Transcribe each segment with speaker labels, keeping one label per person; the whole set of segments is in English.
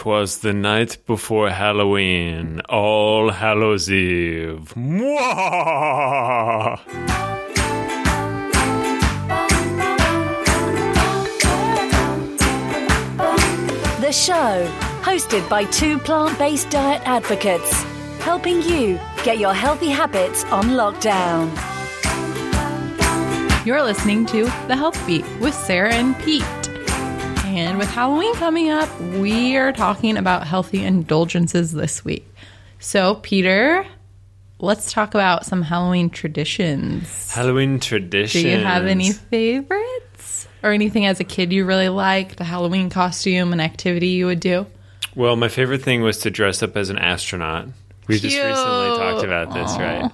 Speaker 1: 'Twas the night before Halloween, All Hallows Eve. Mwah!
Speaker 2: The show, hosted by two plant based diet advocates, helping you get your healthy habits on lockdown.
Speaker 3: You're listening to The Health Beat with Sarah and Pete. And with Halloween coming up, we are talking about healthy indulgences this week. So, Peter, let's talk about some Halloween traditions.
Speaker 1: Halloween traditions.
Speaker 3: Do you have any favorites? Or anything as a kid you really liked? A Halloween costume, an activity you would do?
Speaker 1: Well, my favorite thing was to dress up as an astronaut. We just recently talked about this, right?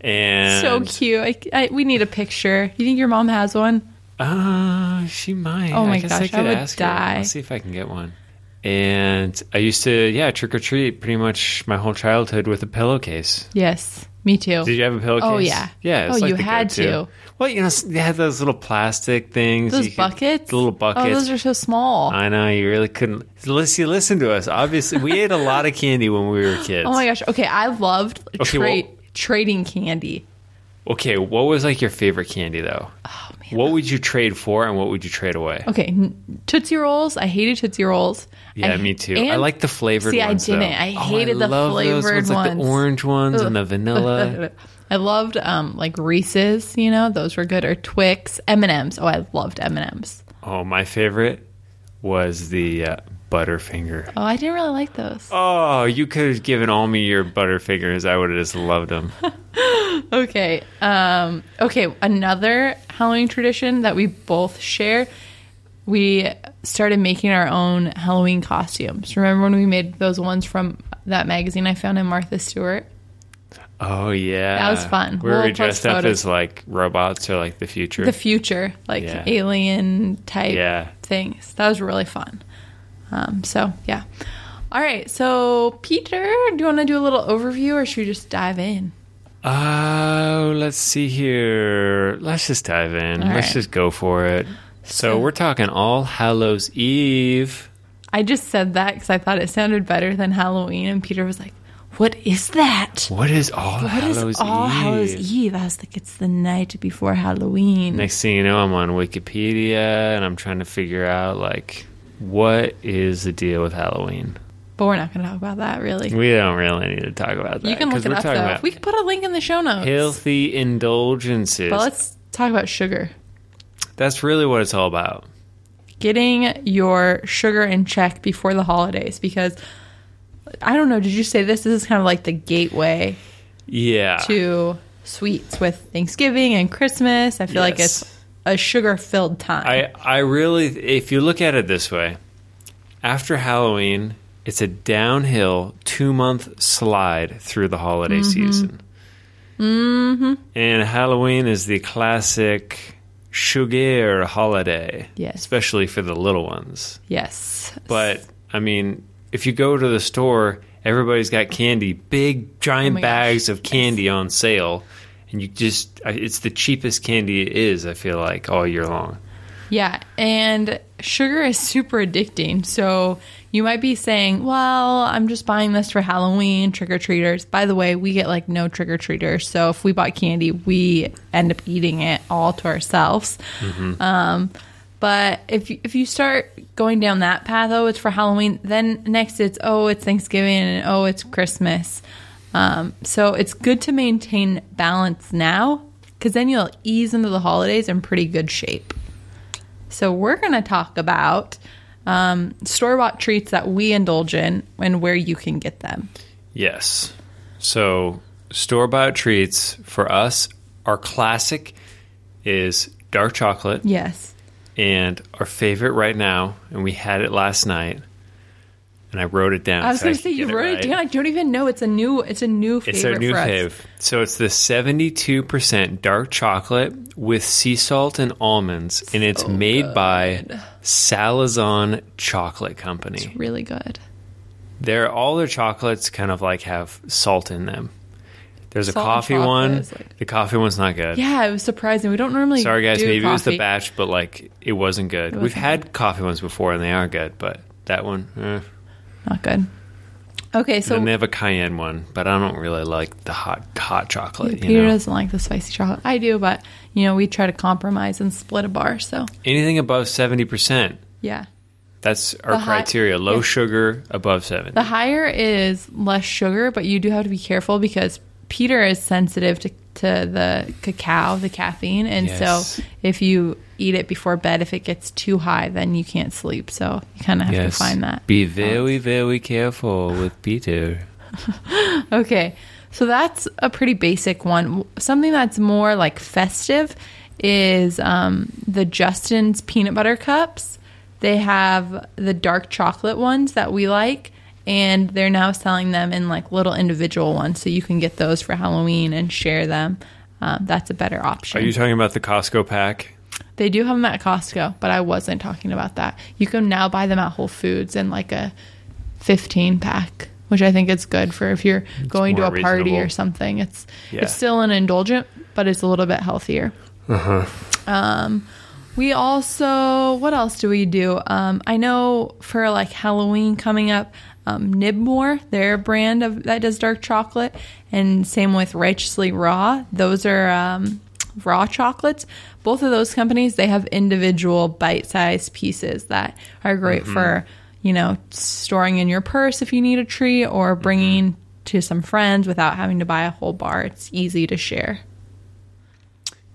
Speaker 1: And
Speaker 3: So cute. I, I, we need a picture. You think your mom has one?
Speaker 1: Uh, she might.
Speaker 3: Oh my
Speaker 1: I guess I
Speaker 3: gosh,
Speaker 1: could
Speaker 3: I would
Speaker 1: ask
Speaker 3: die.
Speaker 1: her. Let's see if I can get one. And I used to, yeah, trick or treat pretty much my whole childhood with a pillowcase.
Speaker 3: Yes, me too.
Speaker 1: Did you have a pillowcase?
Speaker 3: Oh, yeah.
Speaker 1: yeah.
Speaker 3: Oh,
Speaker 1: like
Speaker 3: you had
Speaker 1: go-to.
Speaker 3: to.
Speaker 1: Well, you know, they had those little plastic things.
Speaker 3: Those
Speaker 1: could-
Speaker 3: buckets?
Speaker 1: the little buckets.
Speaker 3: Oh, those are so small.
Speaker 1: I know you really couldn't. Listen, listen to us. Obviously, we ate a lot of candy when we were kids.
Speaker 3: Oh my gosh. Okay, I loved
Speaker 1: Okay,
Speaker 3: trade
Speaker 1: well-
Speaker 3: trading candy.
Speaker 1: Okay, what was like your favorite candy though?
Speaker 3: Oh.
Speaker 1: What would you trade for, and what would you trade away?
Speaker 3: Okay, Tootsie Rolls. I hated Tootsie Rolls.
Speaker 1: Yeah,
Speaker 3: I-
Speaker 1: me too. I like the flavored
Speaker 3: See, I didn't.
Speaker 1: though.
Speaker 3: I
Speaker 1: Oh,
Speaker 3: hated the
Speaker 1: love those
Speaker 3: flavored
Speaker 1: ones, like the orange ones and the vanilla.
Speaker 3: I loved um like Reese's. You know, those were good. Or Twix, M and M's. Oh, I loved M and M's.
Speaker 1: oh, my favorite was the uh, Butterfinger.
Speaker 3: Oh, I didn't really like those.
Speaker 1: Oh, you could have given all me your Butterfingers. I would have just loved them.
Speaker 3: Okay. Um, okay. Another Halloween tradition that we both share. We started making our own Halloween costumes. Remember when we made those ones from that magazine I found in Martha Stewart?
Speaker 1: Oh yeah,
Speaker 3: That was fun.
Speaker 1: We
Speaker 3: were
Speaker 1: dressed up as like robots or like the future.
Speaker 3: The future, like
Speaker 1: Yeah.
Speaker 3: alien type
Speaker 1: Yeah.
Speaker 3: things. That was really fun. Um, so yeah. All right. So Peter, do you want to do a little overview, or should we just dive in?
Speaker 1: Oh, let's see here. Let's just dive in.
Speaker 3: All
Speaker 1: let's
Speaker 3: right.
Speaker 1: just go for it. So we're talking All Hallows Eve.
Speaker 3: I just said that because I thought it sounded better than Halloween, and Peter was like, "What is that?"
Speaker 1: What is All
Speaker 3: What is
Speaker 1: Hallows
Speaker 3: All
Speaker 1: Eve?
Speaker 3: Hallows Eve? I was like, it's the night before Halloween.
Speaker 1: Next thing you know, I'm on Wikipedia and I'm trying to figure out like what is the deal with Halloween.
Speaker 3: But we're not going to talk about that, really.
Speaker 1: We don't really need to talk about that.
Speaker 3: you can look it up, though.
Speaker 1: about
Speaker 3: We can put a link in the show notes.
Speaker 1: healthy indulgences.
Speaker 3: But let's talk about sugar.
Speaker 1: That's really what it's all about.
Speaker 3: Getting your sugar in check before the holidays because I don't know, did you say this? This is kind of like the gateway
Speaker 1: Yeah.
Speaker 3: to sweets with Thanksgiving and Christmas. I feel like it's a sugar filled time.
Speaker 1: I I really if you look at it this way, after Halloween, it's a downhill two month slide through the holiday
Speaker 3: Mm-hmm.
Speaker 1: season. Mm-hmm. And Halloween is the classic sugar holiday,
Speaker 3: Yes.
Speaker 1: especially for the little ones.
Speaker 3: yes.
Speaker 1: But I mean, if you go to the store, everybody's got candy, big giant
Speaker 3: Oh my gosh,
Speaker 1: bags of
Speaker 3: yes.
Speaker 1: candy on sale, and you just it's the cheapest candy it is. I feel like all year long.
Speaker 3: Yeah, and sugar is super addicting. So you might be saying, well, I'm just buying this for Halloween, trick or treaters. By the way, we get like no trick or treaters. So if we bought candy, we end up eating it all to ourselves. Um, but if, if you start going down that path, oh, it's for Halloween, then next it's, oh, it's Thanksgiving and oh, it's Christmas. Um, so it's good to maintain balance now because then you'll ease into the holidays in pretty good shape. So we're going to talk about um, store bought treats that we indulge in and where you can get them.
Speaker 1: Yes. So store bought treats for us, our classic is dark chocolate,
Speaker 3: Yes.
Speaker 1: and our favorite right now, and we had it last night, and I wrote it down.
Speaker 3: I was
Speaker 1: so
Speaker 3: going to say you wrote it
Speaker 1: right.
Speaker 3: down. I don't even know it's a new it's a new favorite
Speaker 1: It's our new
Speaker 3: us.
Speaker 1: fave. So it's the 72% dark chocolate with sea salt and almonds, and it's made by Salazon Chocolate Company.
Speaker 3: Really good.
Speaker 1: They're all their chocolates kind of like have salt in them. There's a
Speaker 3: Salt and
Speaker 1: coffee one.
Speaker 3: like-
Speaker 1: the coffee one's not good.
Speaker 3: Yeah, it was surprising. We don't normally.
Speaker 1: Sorry guys, maybe it was the batch, but like it wasn't good. We've
Speaker 3: wasn't
Speaker 1: had coffee ones before and they are good, but that one, eh.
Speaker 3: Not good. Okay,
Speaker 1: So and they have a cayenne one, but I don't really like the hot hot chocolate. You
Speaker 3: Peter
Speaker 1: know?
Speaker 3: doesn't like the spicy chocolate. I do, but you know we try to compromise and split a bar. So
Speaker 1: Anything above seventy percent.
Speaker 3: yeah,
Speaker 1: That's our
Speaker 3: high-
Speaker 1: criteria. Low
Speaker 3: yeah.
Speaker 1: sugar, above seventy.
Speaker 3: the higher is less sugar, but you do have to be careful because Peter is sensitive to to the cacao, the caffeine, and
Speaker 1: Yes.
Speaker 3: so if you eat it before bed, if it gets too high, then you can't sleep. So you kind of have to find that.
Speaker 1: Be very, very careful with Peter.
Speaker 3: Okay, so that's a pretty basic one. Something that's more like festive is um, the Justin's peanut butter cups. They have the dark chocolate ones that we like, and they're now selling them in like little individual ones, so you can get those for Halloween and share them. Um, that's a better option.
Speaker 1: Are you talking about the Costco pack?
Speaker 3: They do have them at Costco, but I wasn't talking about that. You can now buy them at Whole Foods in like a 15 pack, which I think is good for if you're going to a
Speaker 1: more
Speaker 3: party
Speaker 1: reasonable.
Speaker 3: or something. It's
Speaker 1: Yeah.
Speaker 3: it's still an indulgent, but it's a little bit healthier. Um, we also what else do we do? Um, I know for like Halloween coming up, um, Nibmor, their brand of that does dark chocolate, and same with Righteously Raw. Those are um, raw chocolates. Both of those companies they have individual bite-sized pieces that are great mm-hmm. for you know storing in your purse if you need a treat or mm-hmm. bringing to some friends without having to buy a whole bar. It's easy to share.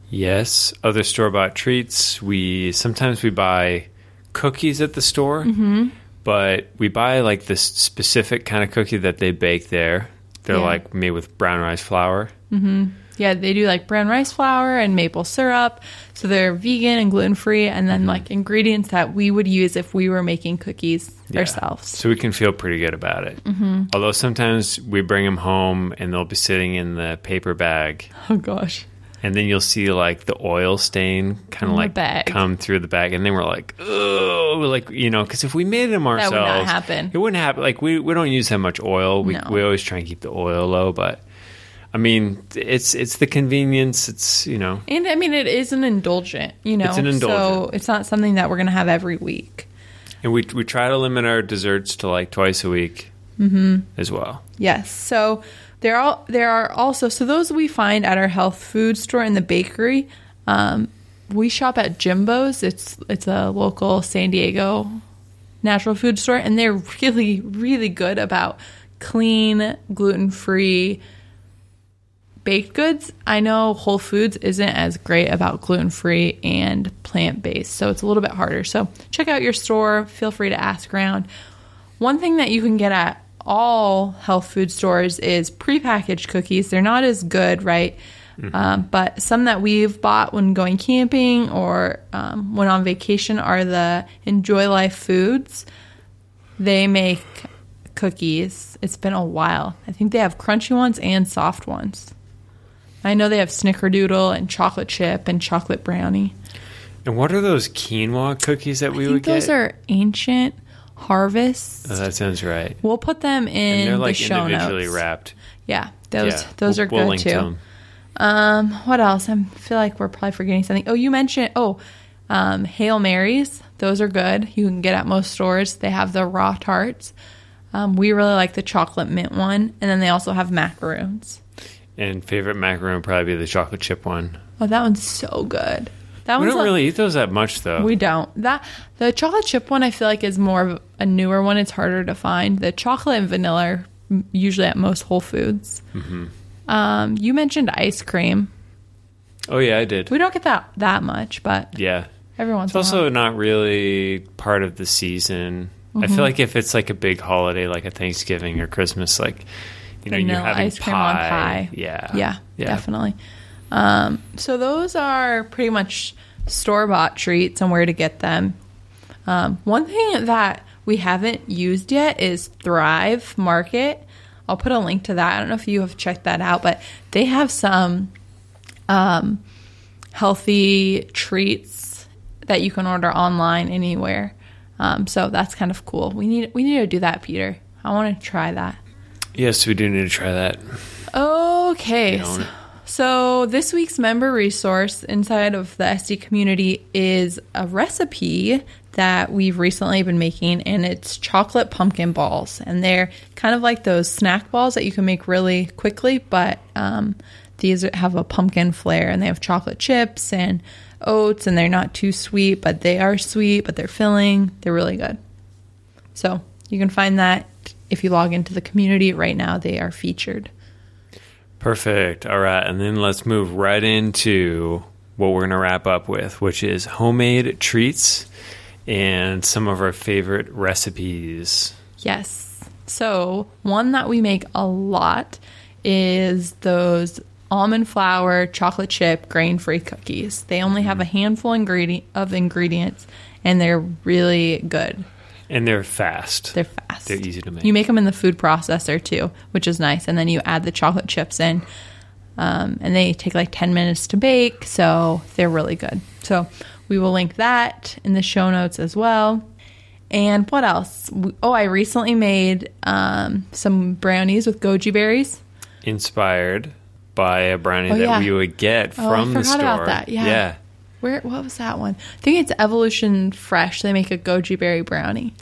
Speaker 1: Yes. Other store bought treats. We sometimes we buy cookies at the store, mm-hmm. but we buy like this specific kind of cookie that they bake there. They're
Speaker 3: Yeah.
Speaker 1: like made with brown rice flour. Mm-hmm.
Speaker 3: Yeah, they do like brown rice flour and maple syrup. So they're vegan and gluten free, and then like ingredients that we would use if we were making cookies
Speaker 1: Yeah.
Speaker 3: ourselves.
Speaker 1: So we can feel pretty good about it. Mm-hmm. Although sometimes we bring them home and they'll be sitting in the paper bag,
Speaker 3: Oh gosh.
Speaker 1: and then you'll see like the oil stain kind of like
Speaker 3: bag.
Speaker 1: come through the bag, and then we're like, oh, like you know, because if we made them ourselves, that would
Speaker 3: not happen.
Speaker 1: It wouldn't happen. Like we we don't use that much oil. We
Speaker 3: No.
Speaker 1: we always try and keep the oil low, but. I mean, it's it's the convenience. It's you know,
Speaker 3: And I mean, it is an indulgent, you know.
Speaker 1: It's an
Speaker 3: So
Speaker 1: indulgent.
Speaker 3: it's not something that we're going to have every week.
Speaker 1: and we we try to limit our desserts to like twice a week, mm-hmm. as well.
Speaker 3: Yes. So there are there are also so those we find at our health food store in the bakery. Um, we shop at Jimbo's. It's it's a local San Diego natural food store, and they're really really good about clean, gluten free baked goods. I know Whole Foods isn't as great about gluten free and plant based, so it's a little bit harder. So check out your store. Feel free to ask around. One thing that you can get at all health food stores is prepackaged cookies. They're not as good, right? Um, but some that we've bought when going camping or um, when on vacation are the Enjoy Life Foods. They make cookies. It's been a while. I think they have crunchy ones and soft ones. I know they have snickerdoodle and chocolate chip and chocolate brownie.
Speaker 1: And what are those quinoa cookies that we would
Speaker 3: those
Speaker 1: get?
Speaker 3: Those are ancient harvests.
Speaker 1: Oh, that sounds right.
Speaker 3: We'll put them in
Speaker 1: And they're
Speaker 3: the show
Speaker 1: individually
Speaker 3: notes.
Speaker 1: wrapped.
Speaker 3: Yeah, those
Speaker 1: yeah,
Speaker 3: those
Speaker 1: we'll-
Speaker 3: are
Speaker 1: we'll
Speaker 3: good too.
Speaker 1: 'em.
Speaker 3: Um, what else? I feel like we're probably forgetting something. Oh, you mentioned oh, um, Hail Merrys. Those are good. You can get at most stores. They have the raw tarts. Um, we really like the chocolate mint one, and then they also have macaroons.
Speaker 1: And favorite macaron would probably be the chocolate chip one.
Speaker 3: Oh, that one's so good. That
Speaker 1: We
Speaker 3: one's
Speaker 1: don't
Speaker 3: like-
Speaker 1: really eat those that much though.
Speaker 3: We don't. That the chocolate chip one I feel like is more of a newer one. It's harder to find. The chocolate and vanilla are m- usually at most Whole Foods.
Speaker 1: Mm-hmm.
Speaker 3: Um, you mentioned ice cream.
Speaker 1: oh yeah, I did.
Speaker 3: We don't get that that much, but
Speaker 1: Yeah.
Speaker 3: every once
Speaker 1: It's
Speaker 3: in a
Speaker 1: also
Speaker 3: while.
Speaker 1: not really part of the season. I
Speaker 3: Mm-hmm.
Speaker 1: feel like if it's like a big holiday like a Thanksgiving or Christmas, like you know, you're
Speaker 3: Vanilla
Speaker 1: having
Speaker 3: ice cream
Speaker 1: pie.
Speaker 3: on pie.
Speaker 1: Yeah.
Speaker 3: Yeah, definitely. Um, so those are pretty much store bought treats and where to get them. Um, one thing that we haven't used yet is Thrive Market. I'll put a link to that. I don't know if you have checked that out, but they have some um, healthy treats that you can order online anywhere. Um, so that's kind of cool. We need we need to do that, Peter. I want to try that.
Speaker 1: Yes, we do need to try that.
Speaker 3: Okay. So. So, this week's member resource inside of the SD community is a recipe that we've recently been making, and it's chocolate pumpkin balls. And they're kind of like those snack balls that you can make really quickly, but um, these have a pumpkin flair and they have chocolate chips and oats, and they're not too sweet, but they are sweet, but they're filling. They're really good. So, you can find that if you log into the community right now, they are featured.
Speaker 1: Perfect. All right. And then let's move right into what we're going to wrap up with, which is homemade treats and some of our favorite recipes.
Speaker 3: Yes. So, one that we make a lot is those almond flour chocolate chip grain free cookies. They only have mm-hmm. a handful ingredient of ingredients and they're really good.
Speaker 1: And they're fast.
Speaker 3: They're fast.
Speaker 1: They're easy to make.
Speaker 3: You make them in the food processor too, which is nice. And then you add the chocolate chips in. Um, and they take like 10 minutes to bake. So they're really good. So we will link that in the show notes as well. And what else? Oh, I recently made um, some brownies with goji berries.
Speaker 1: Inspired by a brownie
Speaker 3: Oh,
Speaker 1: that
Speaker 3: yeah.
Speaker 1: we would get
Speaker 3: Oh,
Speaker 1: from the store.
Speaker 3: about that. Yeah.
Speaker 1: yeah.
Speaker 3: Where? What was that one? I think it's Evolution Fresh. They make a goji berry brownie.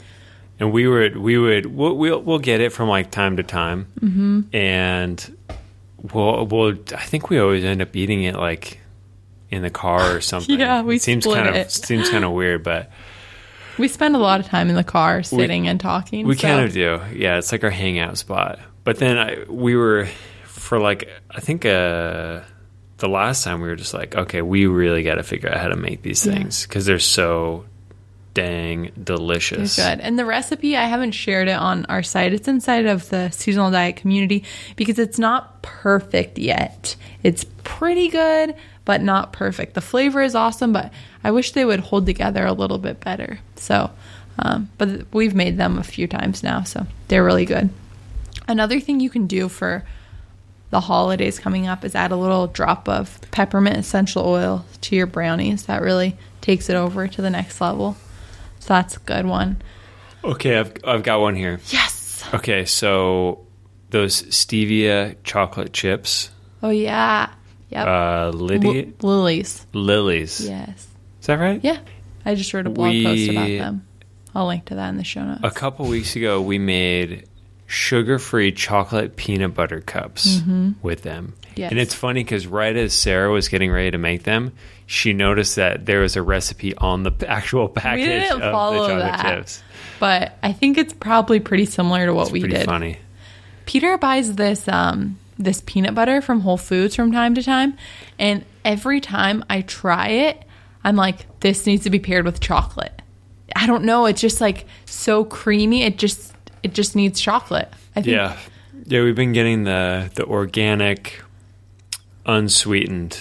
Speaker 1: and we would we would we'll we'll, we'll get it from like time to time, mm-hmm. and we'll we'll I think we always end up eating it like in the car or something.
Speaker 3: Yeah, we
Speaker 1: it seems kind of seems kind of weird, but
Speaker 3: We spend a lot of time in the car sitting and talking.
Speaker 1: we
Speaker 3: so-
Speaker 1: kind of do. Yeah, it's like our hangout spot. But then I, we were for like I think uh the last time we were just like, okay, we really got to figure out how to make these things because they're so dang delicious.
Speaker 3: They're good. And the recipe, I haven't shared it on our site. It's inside of the seasonal diet community because it's not perfect yet. It's pretty good, but not perfect. The flavor is awesome, but I wish they would hold together a little bit better. So, um, but we've made them a few times now, so they're really good. Another thing you can do for the holidays coming up is add a little drop of peppermint essential oil to your brownies. That really takes it over to the next level. So that's a good one.
Speaker 1: Okay, I've I've got one here.
Speaker 3: Yes.
Speaker 1: Okay, so those stevia chocolate chips,
Speaker 3: Oh yeah. Yep.
Speaker 1: uh,
Speaker 3: L- Lily's.
Speaker 1: Lily's.
Speaker 3: Yes.
Speaker 1: Is that right?
Speaker 3: Yeah. I just wrote a blog post about them. I'll link to that in the show notes.
Speaker 1: A couple weeks ago, we made sugar-free chocolate peanut butter cups with them.
Speaker 3: Mm-hmm. Yes.
Speaker 1: And it's funny because right as Sarah was getting ready to make them, she noticed that there was a recipe on the actual package
Speaker 3: didn't
Speaker 1: of
Speaker 3: follow
Speaker 1: the chocolate
Speaker 3: that.
Speaker 1: chips.
Speaker 3: But I think it's probably pretty similar to what
Speaker 1: It's
Speaker 3: we
Speaker 1: pretty
Speaker 3: did.
Speaker 1: funny.
Speaker 3: Peter buys this um this peanut butter from Whole Foods from time to time, and every time I try it, I'm like, this needs to be paired with chocolate. I don't know, it's just like so creamy. It just it just needs chocolate. I think
Speaker 1: Yeah, yeah. We've been getting the the organic, unsweetened.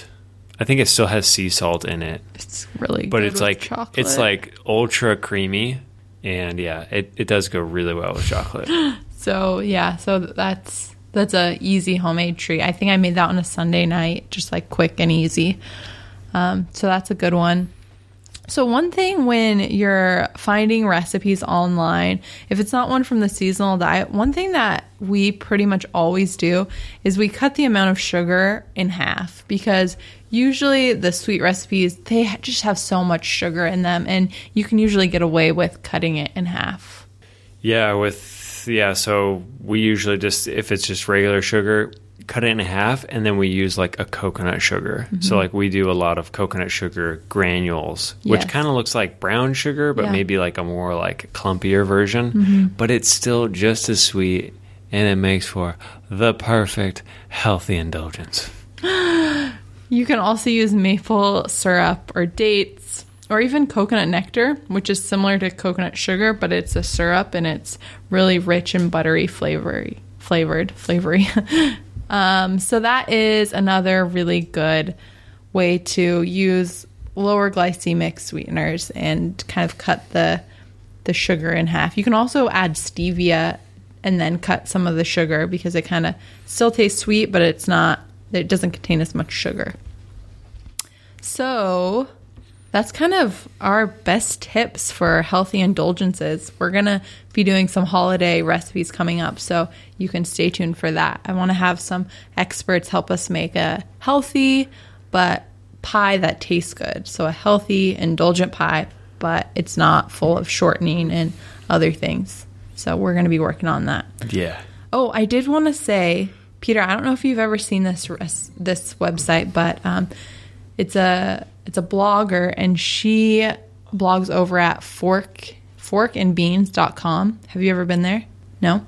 Speaker 1: I think it still has sea salt in it,
Speaker 3: it's really
Speaker 1: but it's like
Speaker 3: chocolate.
Speaker 1: it's like ultra creamy, and yeah, it, it does go really well with chocolate.
Speaker 3: So yeah, so that's that's a easy homemade treat. I think I made that on a Sunday night, just like quick and easy. Um, so that's a good one. So one thing when you're finding recipes online, if it's not one from the seasonal diet, one thing that we pretty much always do is we cut the amount of sugar in half because usually the sweet recipes they just have so much sugar in them and you can usually get away with cutting it in half.
Speaker 1: yeah, with yeah. So we usually just if it's just regular sugar, cut it in half, and then we use like a coconut sugar.
Speaker 3: Mm-hmm.
Speaker 1: So like we do a lot of coconut sugar granules, which kind of looks like brown sugar, but
Speaker 3: Yeah. Mm-hmm.
Speaker 1: maybe like a more like clumpier version. But it's still just as sweet, and it makes for the perfect healthy indulgence.
Speaker 3: You can also use maple syrup or dates or even coconut nectar, which is similar to coconut sugar, but it's a syrup and it's really rich and buttery flavory, flavored, flavory. um, so that is another really good way to use lower glycemic sweeteners and kind of cut the the sugar in half. You can also add stevia and then cut some of the sugar because it kind of still tastes sweet, but it's not. It doesn't contain as much sugar. So that's kind of our best tips for healthy indulgences. We're going to be doing some holiday recipes coming up, so you can stay tuned for that. I want to have some experts help us make a healthy but pie that tastes good. So, a healthy, indulgent pie, but it's not full of shortening and other things. So, we're going to be working on that.
Speaker 1: Yeah.
Speaker 3: Oh, I did want to say, Peter. I don't know if you've ever seen this this website, but um, it's a it's a blogger, and she blogs over at fork forkandbeans.com. Have you ever been there? No.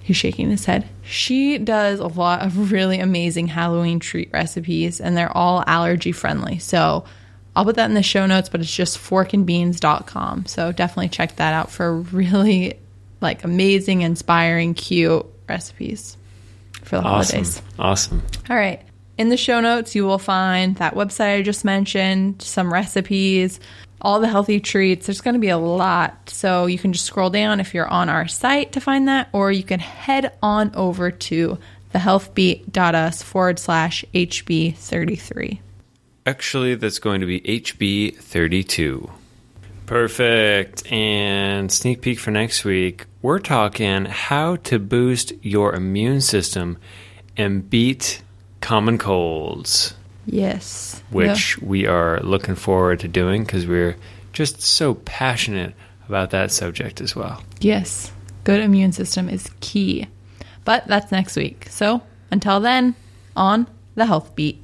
Speaker 3: He's shaking his head. She does a lot of really amazing Halloween treat recipes, and they're all allergy friendly. So I'll put that in the show notes, but it's just forkandbeans.com. So definitely check that out for really like amazing, inspiring, cute recipes for the
Speaker 1: Awesome.
Speaker 3: holidays.
Speaker 1: Awesome.
Speaker 3: All right. In the show notes, you will find that website I just mentioned, some recipes, all the healthy treats. There's going to be a lot. So you can just scroll down if you're on our site to find that, or you can head on over to thehealthbeat.us forward slash HB33.
Speaker 1: Actually, that's going to be HB32. Perfect. And sneak peek for next week, we're talking how to boost your immune system and beat common colds,
Speaker 3: Yes.
Speaker 1: which we are looking forward to doing because we're just so passionate about that subject as well.
Speaker 3: Yes. Good immune system is key. But that's next week. So until then, on the Health Beat.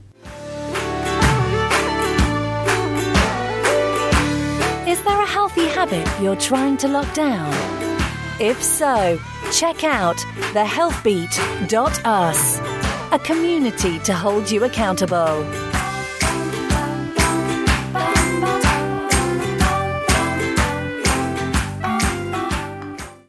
Speaker 2: Is there a healthy habit you're trying to lock down? If so, check out thehealthbeat.us, a community to hold you accountable.